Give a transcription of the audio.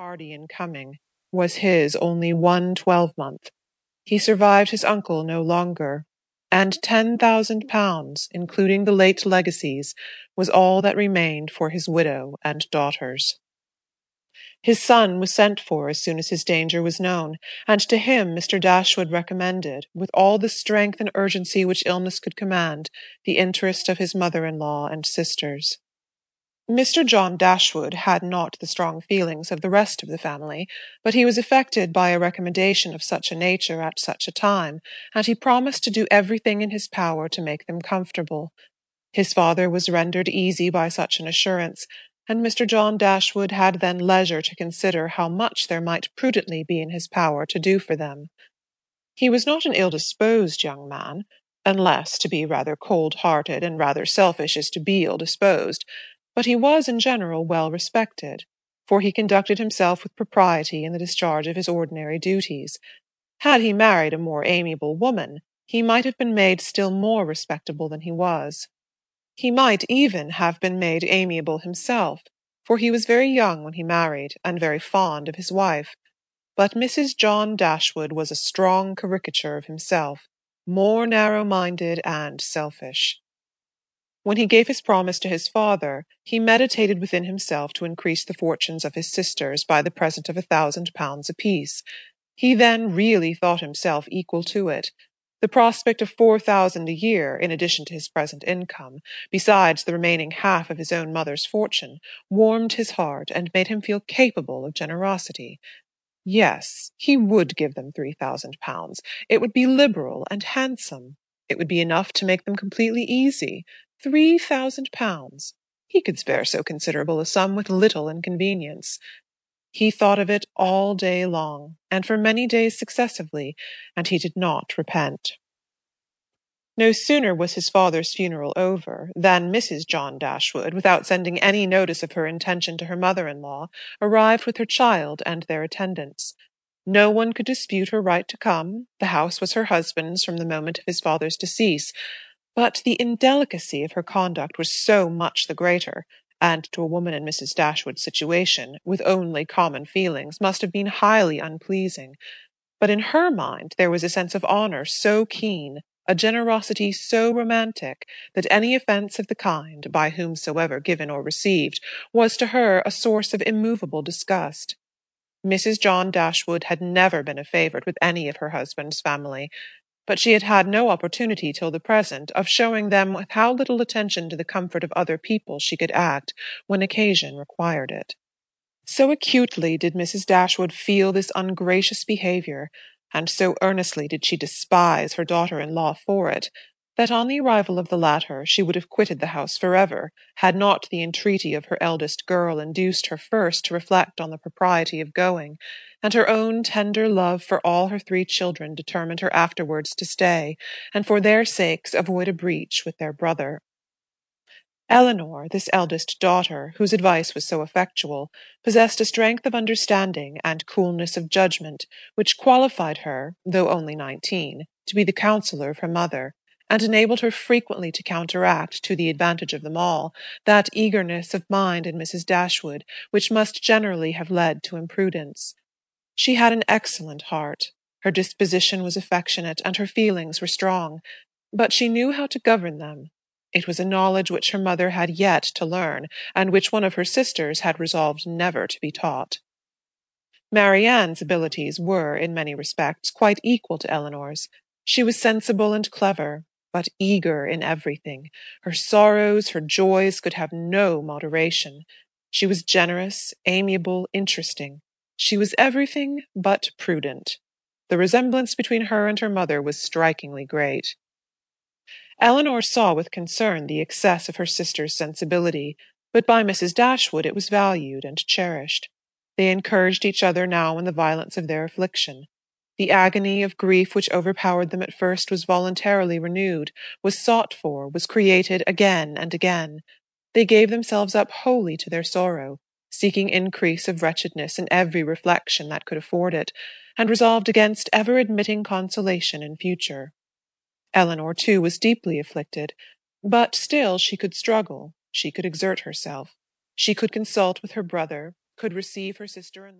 tardy in coming, was his only one twelvemonth. He survived his uncle no longer, and ten thousand pounds, including the late legacies, was all that remained for his widow and daughters. His son was sent for as soon as his danger was known, and to him Mr. Dashwood recommended, with all the strength and urgency which illness could command, the interest of his mother-in-law and sisters. Mr. John Dashwood had not the strong feelings of the rest of the family, but he was affected by a recommendation of such a nature at such a time, and he promised to do everything in his power to make them comfortable. His father was rendered easy by such an assurance, and Mr. John Dashwood had then leisure to consider how much there might prudently be in his power to do for them. He was not an ill-disposed young man, unless to be rather cold-hearted and rather selfish is to be ill-disposed, but he was in general well respected, for he conducted himself with propriety in the discharge of his ordinary duties. Had he married a more amiable woman, he might have been made still more respectable than he was. He might even have been made amiable himself, for he was very young when he married, and very fond of his wife. But Mrs. John Dashwood was a strong caricature of himself, more narrow-minded and selfish. When he gave his promise to his father, he meditated within himself to increase the fortunes of his sisters by the present of a thousand pounds apiece. He then really thought himself equal to it. The prospect of four thousand a year, in addition to his present income, besides the remaining half of his own mother's fortune, warmed his heart and made him feel capable of generosity. Yes, he would give them three thousand pounds. It would be liberal and handsome. It would be enough to make them completely easy. Three thousand pounds! He could spare so considerable a sum with little inconvenience. He thought of it all day long, and for many days successively, and he did not repent. No sooner was his father's funeral over than Mrs. John Dashwood, without sending any notice of her intention to her mother-in-law, arrived with her child and their attendants. No one could dispute her right to come; the house was her husband's from the moment of his father's decease, but the indelicacy of her conduct was so much the greater, and to a woman in Mrs. Dashwood's situation, with only common feelings, must have been highly unpleasing. But in her mind there was a sense of honour so keen, a generosity so romantic, that any offence of the kind, by whomsoever given or received, was to her a source of immovable disgust. Mrs. John Dashwood had never been a favourite with any of her husband's family, but she had had no opportunity till the present of showing them with how little attention to the comfort of other people she could act when occasion required it. So acutely did Mrs. Dashwood feel this ungracious behaviour, and so earnestly did she despise her daughter-in-law for it, that on the arrival of the latter she would have quitted the house for ever, had not the entreaty of her eldest girl induced her first to reflect on the propriety of going, and her own tender love for all her three children determined her afterwards to stay, and for their sakes avoid a breach with their brother. Elinor, this eldest daughter, whose advice was so effectual, possessed a strength of understanding and coolness of judgment which qualified her, though only nineteen, to be the counsellor of her mother, and enabled her frequently to counteract, to the advantage of them all, that eagerness of mind in Mrs. Dashwood which must generally have led to imprudence. She had an excellent heart. Her disposition was affectionate, and her feelings were strong, but she knew how to govern them. It was a knowledge which her mother had yet to learn, and which one of her sisters had resolved never to be taught. Marianne's abilities were, in many respects, quite equal to Elinor's. She was sensible and clever, but eager in everything. Her sorrows, her joys could have no moderation. She was generous, amiable, interesting. She was everything but prudent. The resemblance between her and her mother was strikingly great. Elinor saw with concern the excess of her sister's sensibility, but by Mrs. Dashwood it was valued and cherished. They encouraged each other now in the violence of their affliction. The agony of grief which overpowered them at first was voluntarily renewed, was sought for, was created again and again. They gave themselves up wholly to their sorrow, seeking increase of wretchedness in every reflection that could afford it, and resolved against ever admitting consolation in future. Elinor, too, was deeply afflicted, but still she could struggle, she could exert herself, she could consult with her brother, could receive her sister-in-law.